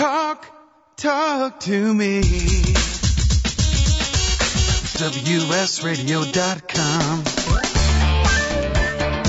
Talk, talk to me. WSRadio.com.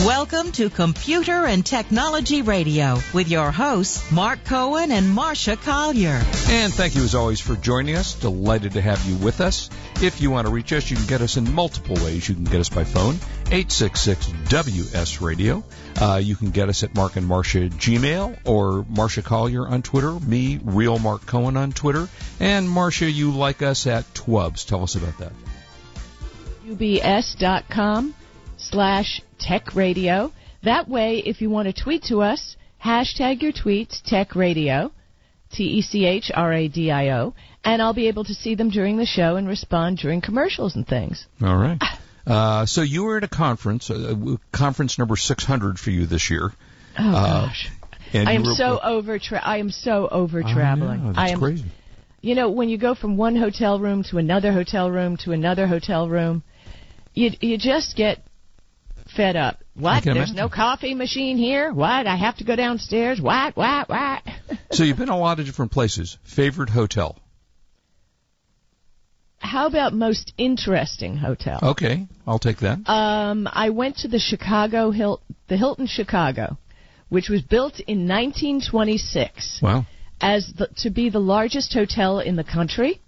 Welcome to Computer and Technology Radio with your hosts, Mark Cohen and Marcia Collier. And thank you as always for joining us. Delighted to have you with us. If you want to reach us, you can get us in multiple ways. You can get us by phone, 866-WS Radio. Uh, you can get us at Mark and Marcia Gmail or Marcia Collier on Twitter, me, Real Mark Cohen on Twitter, and Marcia, you like us at Twubs. Tell us about that. ubs.com slash tech radio. That way, if you want to tweet to us, hashtag your tweets tech radio, T E C H R A D I O, and I'll be able to see them during the show and respond during commercials and things. All right. Uh, so you were at a conference, uh, conference number 600 for you this year. Oh Uh, gosh. And I am were- so over tra- I am so over I traveling. know, I am crazy. you know, when you go from one hotel room to another hotel room to another hotel room, you you just get fed up. What? There's imagine. no coffee machine here? What? I have to go downstairs? What? What? What? So you've been a lot of different places. Favorite hotel? How about most interesting hotel? Okay, I'll take that. Um, I went to the Chicago Hil- the Hilton Chicago, which was built in 1926. Wow. as the, to be the largest hotel in the country.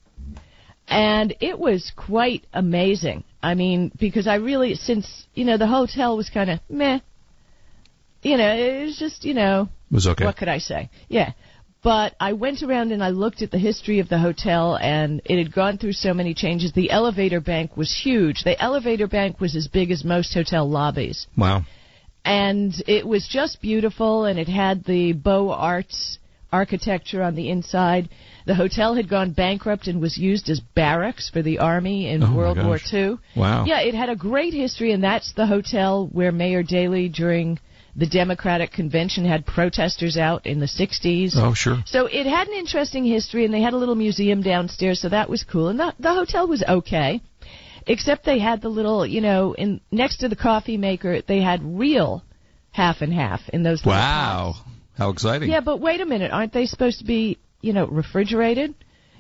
And it was quite amazing. I mean, because I really, since, you know, the hotel was kind of meh, you know, it was just, you know, Was okay. what could I say? Yeah. But I went around and I looked at the history of the hotel, and it had gone through so many changes. The elevator bank was huge. The elevator bank was as big as most hotel lobbies Wow. and it was just beautiful and it had the Beaux Arts architecture on the inside. The hotel had gone bankrupt and was used as barracks for the army in Oh, World War. II. Wow. Yeah, it had a great history and that's the hotel where Mayor Daley during the Democratic convention had protesters out in the 60s. Oh, sure. So it had an interesting history, and they had a little museum downstairs, so that was cool. And the, the hotel was okay, except they had the little, you know, in next to the coffee maker, they had real half and half in those. Wow. How exciting. Yeah, but wait a minute, aren't they supposed to be, you know, refrigerated?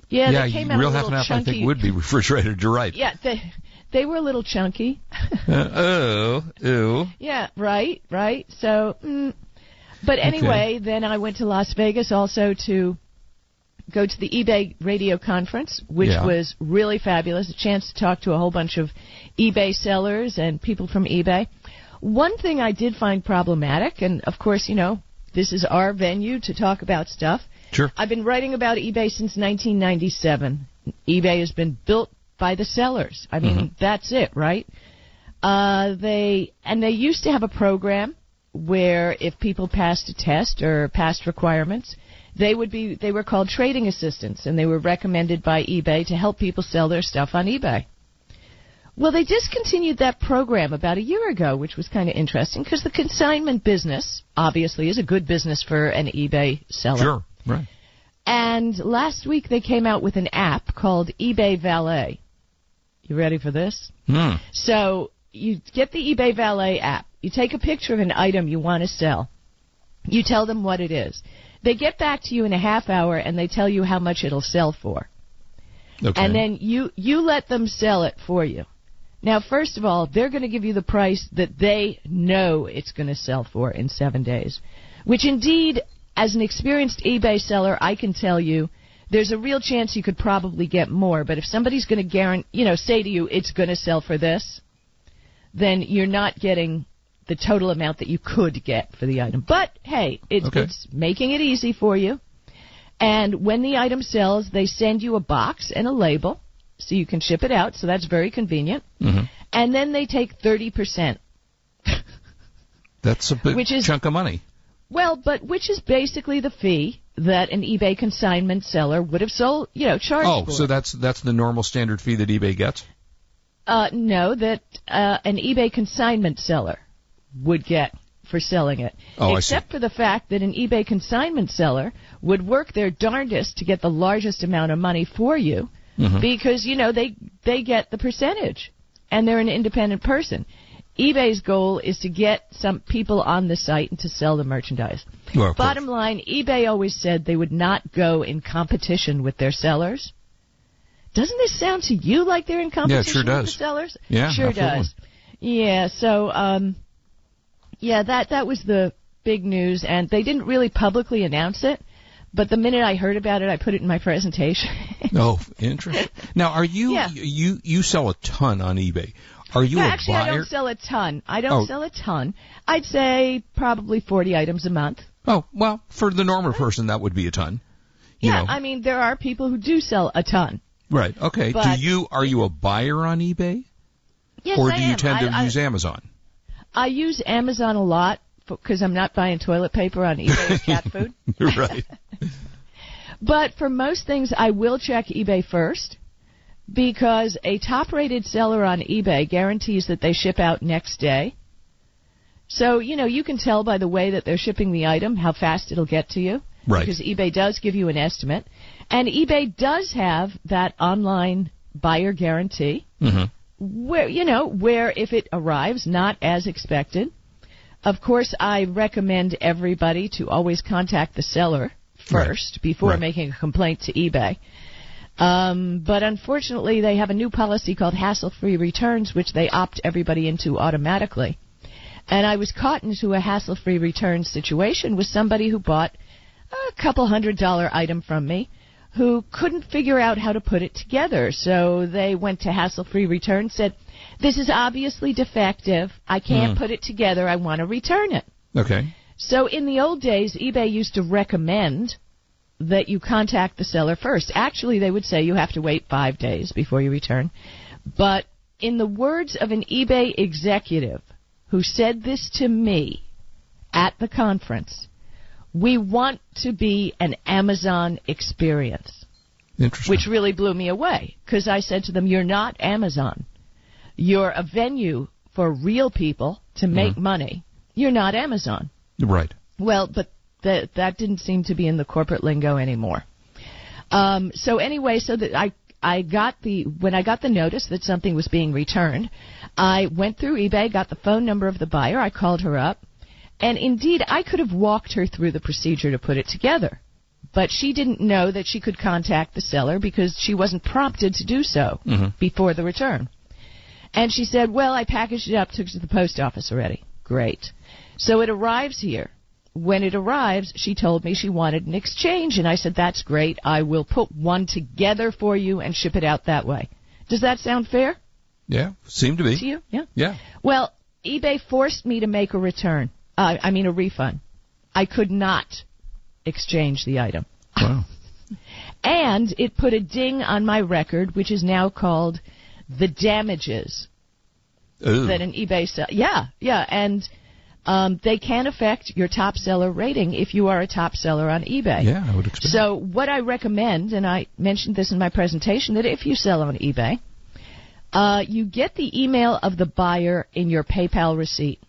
Yeah, yeah they came out real a half and half. I think would be refrigerated. You're right. Yeah, they they were a little chunky. Uh, oh, ew. Yeah, right, right. So, mm, but anyway, then I went to Las Vegas also to go to the eBay radio conference, which Yeah. was really fabulous. A chance to talk to a whole bunch of eBay sellers and people from eBay. One thing I did find problematic, and of course, you know, this is our venue to talk about stuff. Sure. I've been writing about eBay since 1997. eBay has been built by the sellers. I mean, Mm-hmm. that's it, right? Uh, they and they used to have a program where if people passed a test or passed requirements, they would be they were called trading assistants and they were recommended by eBay to help people sell their stuff on eBay. Well, they discontinued that program about a year ago, which was kind of interesting because the consignment business obviously is a good business for an eBay seller. Sure. Right. And last week they came out with an app called eBay Valet. You ready for this? Hmm. So you get the eBay Valet app. You take a picture of an item you want to sell. You tell them what it is. They get back to you in a half hour and they tell you how much it'll sell for. Okay. And then you you let them sell it for you. Now, first of all, they're going to give you the price that they know it's going to sell for in 7 days. Which indeed as an experienced eBay seller, I can tell you there's a real chance you could probably get more, but if somebody's going to guarantee, you know, say to you it's going to sell for this, then you're not getting the total amount that you could get for the item. But hey, it's, Okay. it's making it easy for you. And when the item sells, they send you a box and a label so you can ship it out. So that's very convenient. Mhm. And then they take 30%. That's a big Which is- chunk of money. Well, but which is basically the fee that an eBay consignment seller would have sold, you know, charged Oh, for. so that's that's the normal standard fee that eBay gets. Uh, no, that uh, an eBay consignment seller would get for selling it. Oh. Except for the fact that an eBay consignment seller would work their darndest to get the largest amount of money for you Mhm. because, you know, they, they get the percentage and they're an independent person. eBay's goal is to get some people on the site and to sell the merchandise. Well, Bottom line, eBay always said they would not go in competition with their sellers. Doesn't this sound to you like they're in competition sure with the sellers? Yeah, sure absolutely. does. Yeah, so um yeah, that that was the big news and they didn't really publicly announce it, but the minute I heard about it, I put it in my presentation. Oh, interesting. Now, are you Yeah. you you sell a ton on eBay? Are you no, a actually, buyer? I don't sell a ton. I don't Oh. sell a ton. I'd say probably 40 items a month. Oh, well, for the normal person, that would be a ton. Yeah, know. I mean, there are people who do sell a ton. right. Okay. do you are you a buyer on eBay, Yes, or I do you am. tend to I, I- use Amazon? I use Amazon a lot because I'm not buying toilet paper on eBay or cat food. right. But for most things, I will check eBay first because a top-rated seller on eBay guarantees that they ship out next day. So, you know, you can tell by the way that they're shipping the item how fast it'll get to you. Right. Because eBay does give you an estimate. And eBay does have that online buyer guarantee hmm where you know where if it arrives not as expected of course i recommend everybody to always contact the seller first before Right. making a complaint to ebay um, but unfortunately they have a new policy called hassle free returns which they opt everybody into automatically and i was caught into a hassle free return situation with somebody who bought a couple hundred dollar item from me who couldn't figure out how to put it together. So they went to hassle free return, said, This is obviously defective. I can't Mm. put it together. I want to return it. Okay. So in the old days, eBay used to recommend that you contact the seller first. Actually, they would say you have to wait five days before you return. But in the words of an eBay executive who said this to me at the conference, we want to be an Amazon experience Interesting. which really blew me away because I said to them, "You're not Amazon. You're a venue for real people to make money. You're not Amazon." right. Well, but that that didn't seem to be in the corporate lingo anymore. Um, so anyway, so that I I got the when I got the notice that something was being returned, I went through eBay, got the phone number of the buyer, I called her up, and indeed I could have walked her through the procedure to put it together. But she didn't know that she could contact the seller because she wasn't prompted to do so Mhm. before the return. And she said, Well, I packaged it up, took it to the post office already. Great. So it arrives here. When it arrives, she told me she wanted an exchange, and I said, That's great. I will put one together for you and ship it out that way. Does that sound fair Yeah. Seem to be. to you? Yeah. Yeah. Well, eBay forced me to make a return. Uh, I mean, a refund. I could not exchange the item. Wow. And it put a ding on my record, which is now called the damages Ooh. that an eBay sell. Yeah, yeah, and um, they can affect your top seller rating if you are a top seller on eBay. yeah, I would expect. So what I recommend, and I mentioned this in my presentation, that if you sell on eBay, uh, you get the email of the buyer in your PayPal receipt.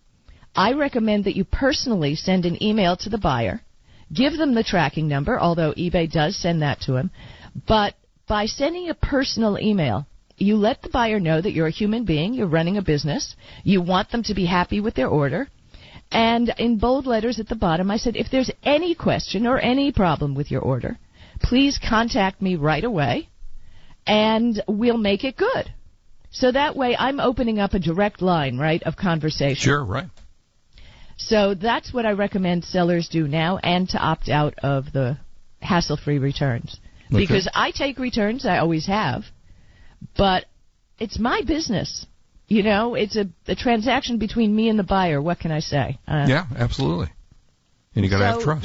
I recommend that you personally send an email to the buyer, give them the tracking number, although eBay does send that to him, but by sending a personal email, you let the buyer know that you're a human being, you're running a business, you want them to be happy with their order, and in bold letters at the bottom, I said, if there's any question or any problem with your order, please contact me right away, and we'll make it good. So that way, I'm opening up a direct line, right, of conversation. sure. Right. So that's what I recommend sellers do now, and to opt out of the hassle-free returns. Okay. Because I take returns, I always have, but it's my business. You know, it's a, a transaction between me and the buyer. What can I say? Uh, Yeah. Absolutely. And you got to have trust.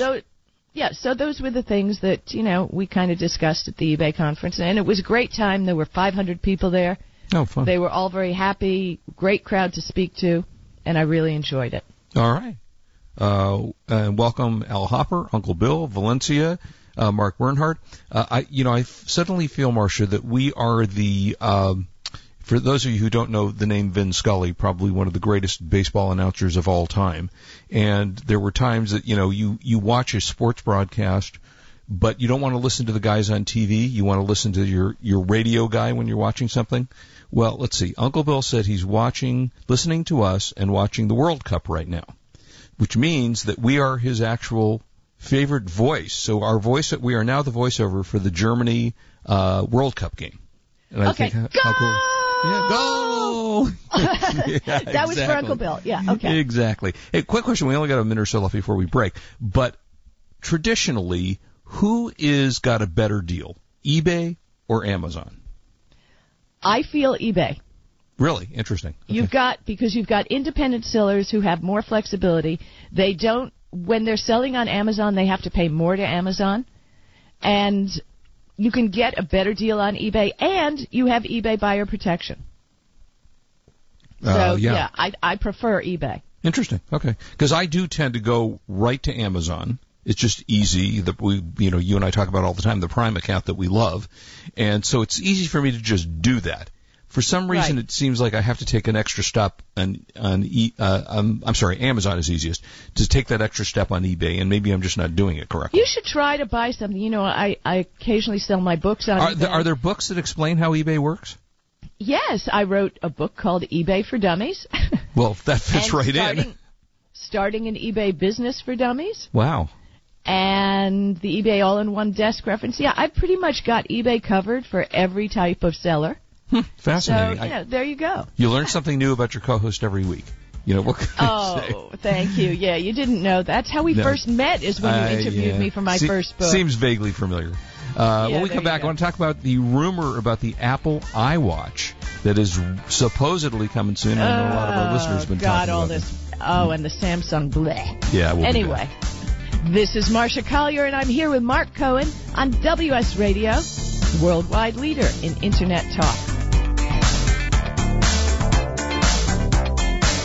yeah, so those were the things that, you know, we kind of discussed at the eBay conference. And it was a great time. There were 500 people there. oh, fun. They were all very happy, great crowd to speak to, and I really enjoyed it. All right. Uh, and welcome Al Hopper, Uncle Bill, Valencia, uh, Mark Bernhardt. Uh, I, you know, I f- suddenly feel, Marcia, that we are the, um, for those of you who don't know the name Vin Scully, probably one of the greatest baseball announcers of all time. And there were times that, you know, you, you watch a sports broadcast, but you don't want to listen to the guys on TV. You want to listen to your, your radio guy when you're watching something. Well, let's see. Uncle Bill said he's watching, listening to us and watching the World Cup right now which means that we are his actual favorite voice. So our voice, we are now the voiceover for the Germany uh, World Cup game. And I okay, think, go! Cool. Yeah, go! yeah, that was for Uncle Bill. Yeah, okay. Exactly. Hey, quick question. We only got a minute or so left before we break. But traditionally, who is got a better deal, eBay or Amazon? I feel eBay. Really interesting. Okay. You've got because you've got independent sellers who have more flexibility. They don't when they're selling on Amazon, they have to pay more to Amazon, and you can get a better deal on eBay, and you have eBay buyer protection. So uh, yeah, yeah I, I prefer eBay. Interesting. Okay, because I do tend to go right to Amazon. It's just easy that we, you know, you and I talk about all the time the Prime account that we love, and so it's easy for me to just do that. For some reason, right. it seems like I have to take an extra step on on e, uh, um, I'm sorry, Amazon is easiest to take that extra step on eBay, and maybe I'm just not doing it correctly. You should try to buy something. You know, I I occasionally sell my books on. Are, eBay. There, are there books that explain how eBay works? Yes, I wrote a book called eBay for Dummies. Well, that fits right starting, in. Starting an eBay business for dummies. Wow. And the eBay all-in-one desk reference. Yeah, I pretty much got eBay covered for every type of seller. Fascinating. So, know, there you go. You learn something new about your co-host every week. You know what oh, thank you. Yeah, you didn't know. That's how we no. first met. Is when you interviewed yeah. me for my Se- first book. Seems vaguely familiar. Uh, yeah, when we come back, I want to talk about the rumor about the Apple iWatch that is supposedly coming soon. I know a lot of our listeners have been God, talking all about this. Oh, and the Samsung bleh. Yeah. We'll anyway, this is Marcia Collier, and I'm here with Mark Cohen on WS Radio, worldwide leader in Internet talk.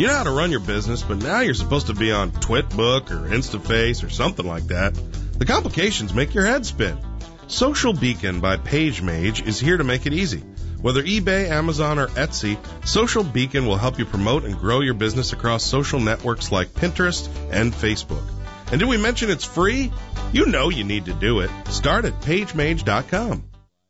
You know how to run your business, but now you're supposed to be on Twitbook or InstaFace or something like that. The complications make your head spin. Social Beacon by PageMage is here to make it easy. Whether eBay, Amazon, or Etsy, Social Beacon will help you promote and grow your business across social networks like Pinterest and Facebook. And did we mention it's free? You know you need to do it. Start at pagemage.com.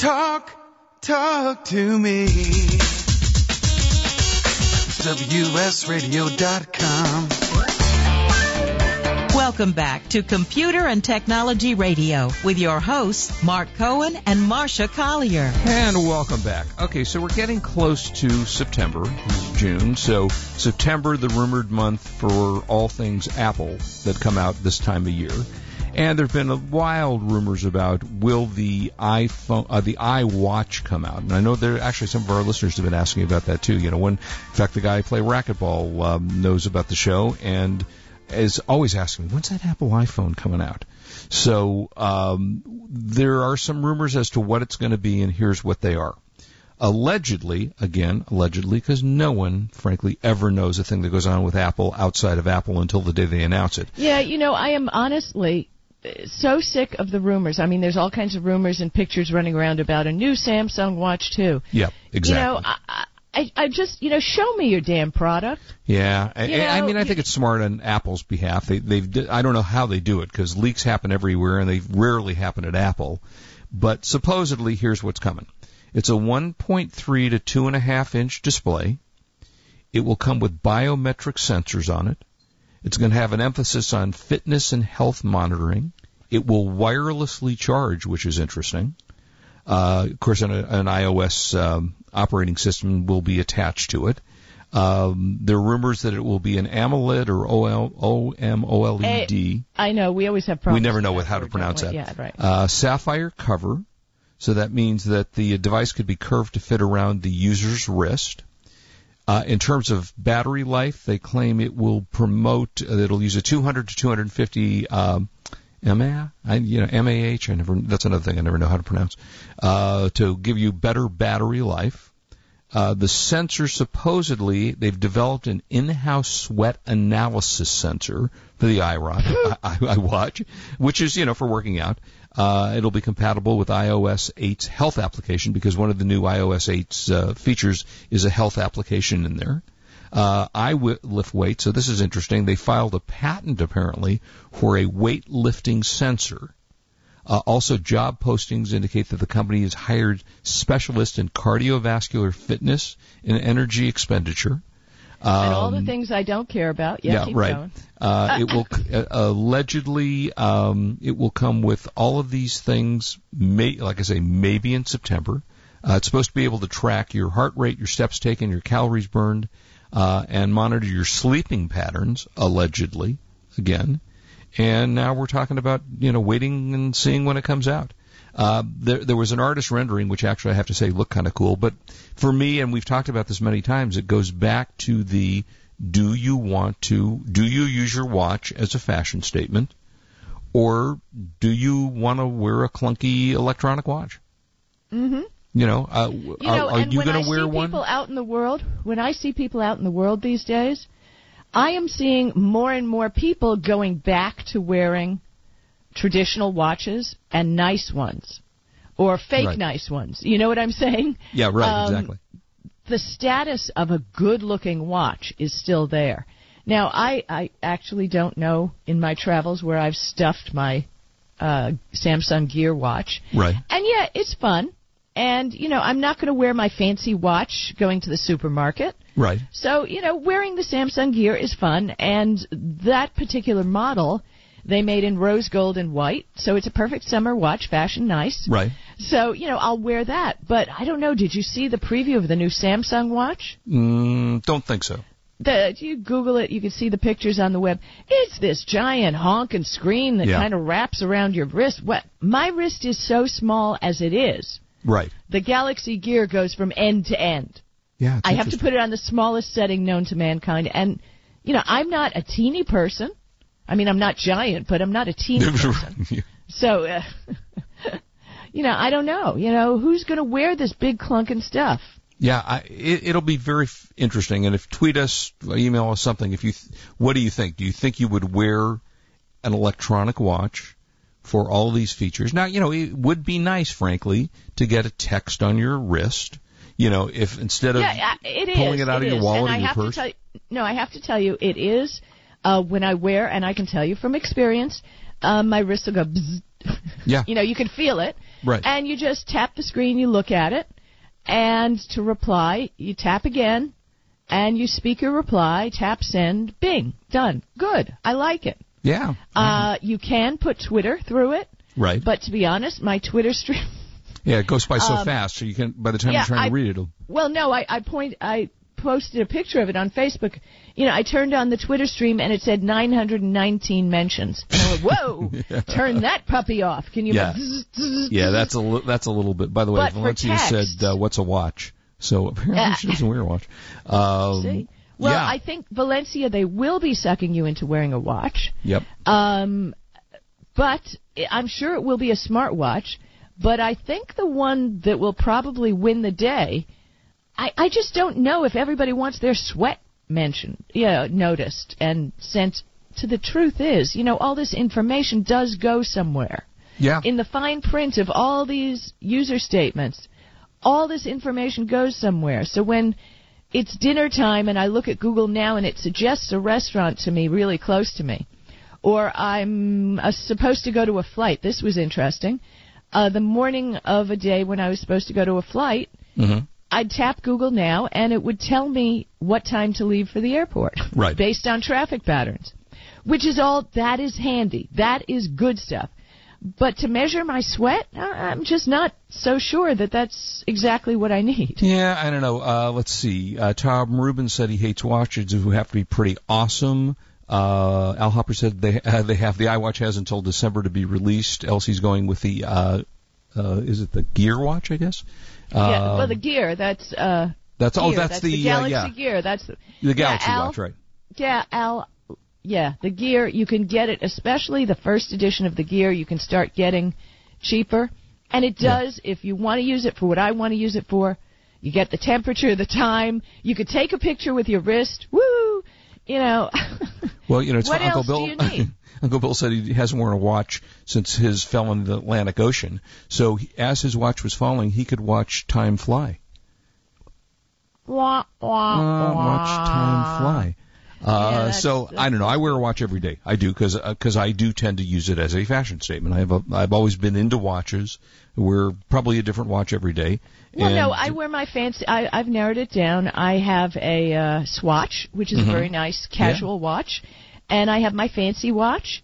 Talk, talk to me. WSRadio.com. Welcome back to Computer and Technology Radio with your hosts, Mark Cohen and Marcia Collier. And welcome back. Okay, so we're getting close to September, this June. So September, the rumored month for all things Apple that come out this time of year. And there've been wild rumors about will the iPhone, uh, the iWatch come out? And I know there actually some of our listeners have been asking about that too. You know, when in fact the guy who play racquetball um, knows about the show and is always asking me, when's that Apple iPhone coming out? So um, there are some rumors as to what it's going to be, and here's what they are. Allegedly, again, allegedly, because no one, frankly, ever knows a thing that goes on with Apple outside of Apple until the day they announce it. Yeah, you know, I am honestly so sick of the rumors. I mean, there's all kinds of rumors and pictures running around about a new Samsung Watch too. Yep, exactly. You know, I, I, I just, you know, show me your damn product. Yeah, I, know, I mean, I think it's smart on Apple's behalf. They, they've, I don't know how they do it because leaks happen everywhere and they rarely happen at Apple. But supposedly, here's what's coming. It's a 1.3 to 2.5 inch display. It will come with biometric sensors on it. It's going to have an emphasis on fitness and health monitoring. It will wirelessly charge, which is interesting. Uh, of course, an, an iOS um, operating system will be attached to it. Um, there are rumors that it will be an AMOLED or OL, OMOLED. I know we always have problems. We never know with how to pronounce that. Yeah, right. Uh, sapphire cover, so that means that the device could be curved to fit around the user's wrist. Uh, in terms of battery life, they claim it will promote. Uh, it'll use a 200 to 250 um, mAh. I, you know, mAh. I never. That's another thing I never know how to pronounce. Uh, to give you better battery life. Uh, the sensor supposedly they've developed an in-house sweat analysis sensor for the iRod, I, I, I watch, which is you know for working out. Uh, it'll be compatible with iOS 8's health application because one of the new iOS 8's uh, features is a health application in there. Uh, I w- lift weights, so this is interesting. They filed a patent apparently for a weightlifting sensor. Uh, also, job postings indicate that the company has hired specialists in cardiovascular fitness and energy expenditure. Um, and all the things I don't care about. Yeah, keep right. Uh, it will uh, allegedly um, it will come with all of these things. May, like I say, maybe in September. Uh, it's supposed to be able to track your heart rate, your steps taken, your calories burned, uh, and monitor your sleeping patterns. Allegedly, again. And now we're talking about you know waiting and seeing when it comes out. Uh, there, there was an artist rendering, which actually I have to say looked kind of cool. But for me, and we've talked about this many times, it goes back to the do you want to, do you use your watch as a fashion statement? Or do you want to wear a clunky electronic watch? Mm-hmm. You know, uh, You know, are, are and you when going I to wear see one? people out in the world, when I see people out in the world these days, I am seeing more and more people going back to wearing traditional watches and nice ones, or fake Right. nice ones. You know what I'm saying? Yeah, right, Um, exactly. The status of a good-looking watch is still there. Now, I, I actually don't know in my travels where I've stuffed my uh, Samsung Gear watch. Right. And yeah, it's fun. And, you know, I'm not going to wear my fancy watch going to the supermarket. Right. So, you know, wearing the Samsung Gear is fun. And that particular model, they made in rose gold and white. So it's a perfect summer watch, fashion nice. Right. So, you know, I'll wear that. But I don't know, did you see the preview of the new Samsung watch? Mm, don't think so. The, you Google it, you can see the pictures on the web. It's this giant honking screen that Yeah. kind of wraps around your wrist. What my wrist is so small as it is. Right. The Galaxy Gear goes from end to end. Yeah. I have to put it on the smallest setting known to mankind. And, you know, I'm not a teeny person. I mean, I'm not giant, but I'm not a teeny person. So, uh, you know, I don't know. You know, who's going to wear this big clunking stuff? Yeah, I, it, it'll be very f- interesting. And if tweet us, email us something. If you, th- what do you think? Do you think you would wear an electronic watch for all these features? Now, you know, it would be nice, frankly, to get a text on your wrist. You know, if instead of yeah, it pulling is, it out it of your is. wallet and or I your have purse. To tell you, no, I have to tell you, it is uh, when I wear, and I can tell you from experience, uh, my wrist will go. Bzz. Yeah. you know, you can feel it. Right. And you just tap the screen, you look at it, and to reply, you tap again, and you speak your reply, tap send, bing, done. Good. I like it. Yeah. Uh, you can put Twitter through it, Right. but to be honest, my Twitter stream. Yeah, it goes by so Um, fast, so you can. By the time yeah, you're trying I- to read it, it'll. Well, no, I, I point, I posted a picture of it on Facebook. You know, I turned on the Twitter stream and it said 919 mentions. And I went, whoa, turn that puppy off. Can you? Yeah. Yeah, that's a li- that's a little bit. By the way, But Valencia text- said, uh, "What's a watch?" So apparently Yeah. she doesn't wear a watch. Um, See? Well, yeah. I think Valencia, they will be sucking you into wearing a watch. Yep. Um, but I'm sure it will be a smartwatch. But I think the one that will probably win the day, I, I just don't know if everybody wants their sweat mentioned, you know, noticed and sent. To the truth is, you know, all this information does go somewhere. Yeah. In the fine print of all these user statements, all this information goes somewhere. So when it's dinner time and I look at Google now and it suggests a restaurant to me really close to me, or I'm uh, supposed to go to a flight. This was interesting. Uh, the morning of a day when I was supposed to go to a flight, Mhm. I'd tap Google now and it would tell me what time to leave for the airport. Right. Based on traffic patterns. Which is all, that is handy. That is good stuff. But to measure my sweat, I'm just not so sure that that's exactly what I need. Yeah, I don't know. Uh, let's see. Uh, Tom Rubin said he hates watches who have to be pretty awesome. Uh, Al Hopper said they uh, they have the iWatch has until December to be released. Elsie's going with the uh, uh, is it the Gear Watch? I guess. yeah, well, Um, the gear, that's, uh, that's oh, gear. that's, the, uh, Galaxy yeah, gear. That's the, the Galaxy yeah, Al, Watch, right? Yeah, Al. Yeah, the gear you can get it, especially the first edition of the gear. You can start getting cheaper, and it does if you want to use it for what I want to use it for. You get the temperature, the time. You could take a picture with your wrist. Woo! You know. Well, you know, it's What Uncle Bill. do you need? Uncle Bill said he hasn't worn a watch since his fell in the Atlantic Ocean. So he, as his watch was falling, he could watch time fly. wah, wah, Uh, watch time fly. Uh, that's- so I don't know. I wear a watch every day. I do because because I do tend to use it as a fashion statement. I have a, I've always been into watches. I wear probably a different watch every day. Well, and, no, I wear my fancy. I, I've narrowed it down. I have a uh, Swatch, which is Mhm. a very nice casual watch, and I have my fancy watch.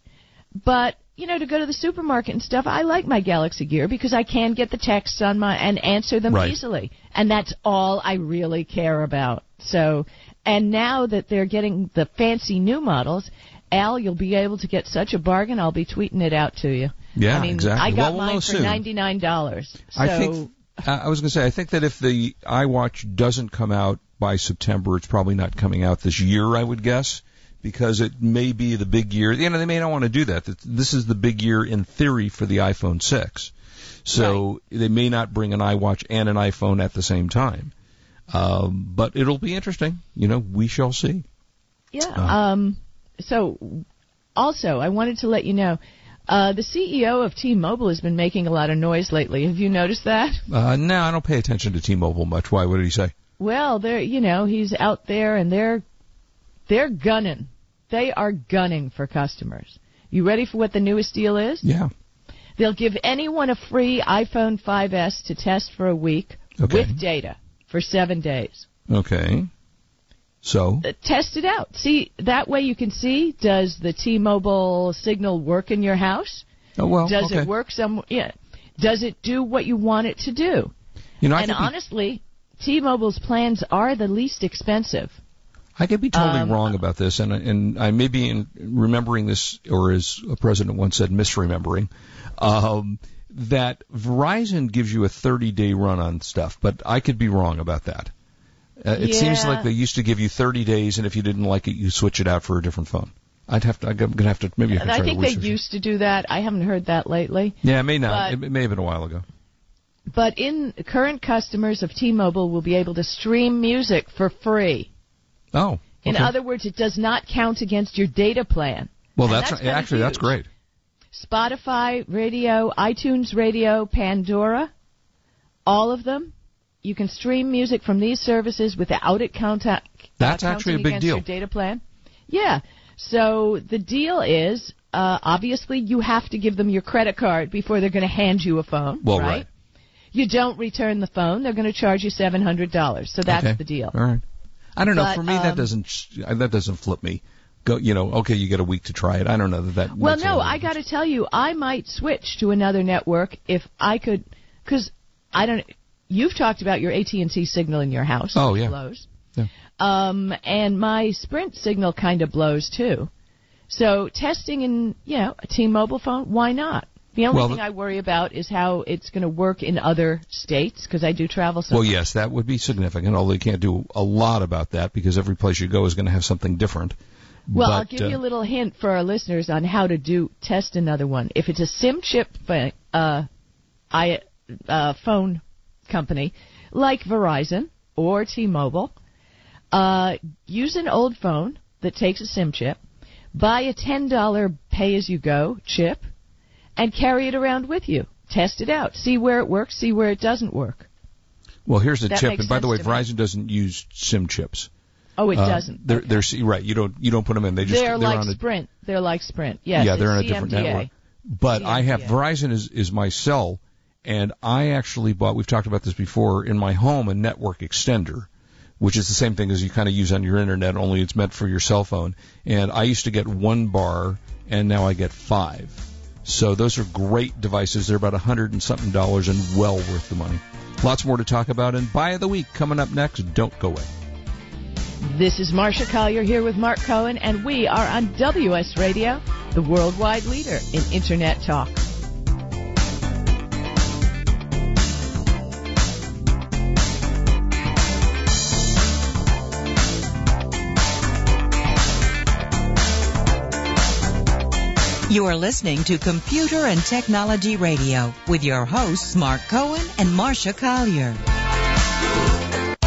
But you know, to go to the supermarket and stuff, I like my Galaxy Gear because I can get the texts on my and answer them Right. easily, and that's all I really care about. So, and now that they're getting the fancy new models. Al, you'll be able to get such a bargain. I'll be tweeting it out to you. Yeah, I mean, exactly. I got Well, we'll mine for ninety nine dollars. So I think I was going to say I think that if the iWatch doesn't come out by September, it's probably not coming out this year. I would guess because it may be the big year. You know, they may not want to do that. That- This is the big year in theory for the iPhone 6. So they may not bring an iWatch and an iPhone at the same time. Um, but it'll be interesting. You know, we shall see. Yeah. Uh. Um, so, also, I wanted to let you know, uh, the CEO of T-Mobile has been making a lot of noise lately. Have you noticed that? Uh, no, I don't pay attention to T-Mobile much. Why? What did he say? Well, they're, you know, he's out there and they're, they're gunning. They are gunning for customers. You ready for what the newest deal is? Yeah. They'll give anyone a free iPhone 5S to test for a week Okay. with data for seven days. Okay. So Uh, test it out. See, that way you can see does the T-Mobile signal work in your house? Oh, well, does okay. it work some? Yeah. Does it do what you want it to do? you know, I and be- honestly, T-Mobile's plans are the least expensive. I could be totally Um, wrong about this, and and I may be in remembering this, or as a president once said, misremembering. Um, that Verizon gives you a 30 day run on stuff, but I could be wrong about that. Uh, it seems like they used to give you 30 days, and if you didn't like it, you switch it out for a different phone. I'd have to. I'm gonna have to. Maybe I can I think to they used to do that. I haven't heard that lately. Yeah, it may not. but- It, may have been a while ago. but in current customers of T-Mobile will be able to stream music for free. Oh. In other words, it does not count against your data plan. well, and that's, that's actually that's great. Spotify Radio, iTunes Radio, Pandora, all of them. You can stream music from these services without it contact. That's uh, actually a big deal. Your data plan. Yeah. So the deal is, uh, obviously, you have to give them your credit card before they're going to hand you a phone. Well, right? right. You don't return the phone, they're going to charge you seven hundred dollars. So that's okay. the deal. All right. I don't know. But, For me, that um, doesn't that doesn't flip me. Go, you know. Okay, you get a week to try it. I don't know that that. Well, no, I got to tell you, I might switch to another network if I could, because I don't. You've talked about your AT and T signal in your house. Oh, yeah. blows. Yeah. Um, and my Sprint signal kind of blows too. So testing in, you know, a T-Mobile phone, why not? The only Well, thing I worry about is how it's going to work in other states because I do travel so Well, much. yes, that would be significant. Although you can't do a lot about that because every place you go is going to have something different. Well, but, I'll give uh, you a little hint for our listeners on how to do test another one. If it's a SIM chip uh, I, uh, phone company like Verizon or T-Mobile, uh, use an old phone that takes a SIM chip, buy a ten dollar pay-as-you-go chip, and carry it around with you. Test it out. See where it works. See where it doesn't work. Well, here's a That chip. And by the way. Verizon doesn't use SIM chips. Oh, it Uh, doesn't. They're, they're right. You don't you don't put them in. They just they're, they're like on a, Sprint. They're like Sprint. Yes, yeah, they're on a it's different network. But I have Verizon is is my cell, and I actually bought. We've talked about this before in my home a network extender, which is the same thing as you kind of use on your internet, only it's meant for your cell phone. And I used to get one bar, and now I get five. So those are great devices. They're about a hundred and something dollars, and well worth the money. Lots more to talk about, and buy of the week coming up next. Don't go away. This is Marcia Collier here with Mark Cohen, and we are on WS Radio, the worldwide leader in Internet talk. You are listening to Computer and Technology Radio with your hosts Mark Cohen and Marcia Collier.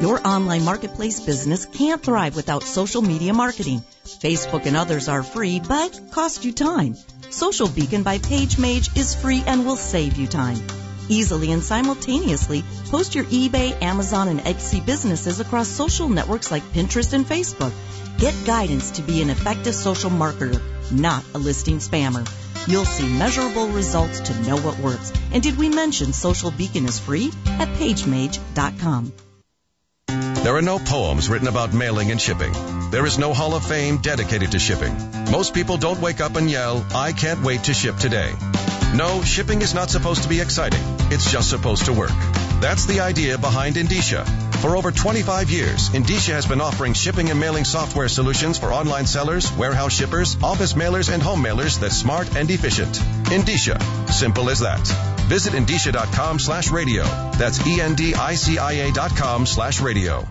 Your online marketplace business can't thrive without social media marketing. Facebook and others are free, but cost you time. Social Beacon by PageMage is free and will save you time. Easily and simultaneously post your eBay, Amazon, and Etsy businesses across social networks like Pinterest and Facebook. Get guidance to be an effective social marketer, not a listing spammer. You'll see measurable results to know what works. And did we mention Social Beacon is free at pagemage.com? There are no poems written about mailing and shipping. There is no Hall of Fame dedicated to shipping. Most people don't wake up and yell, I can't wait to ship today. No, shipping is not supposed to be exciting. It's just supposed to work. That's the idea behind Endicia. For over 25 years, Endicia has been offering shipping and mailing software solutions for online sellers, warehouse shippers, office mailers, and home mailers that's smart and efficient. Endicia. Simple as that. Visit endicia.com slash radio. That's E-N-D-I-C-I-A dot com slash radio.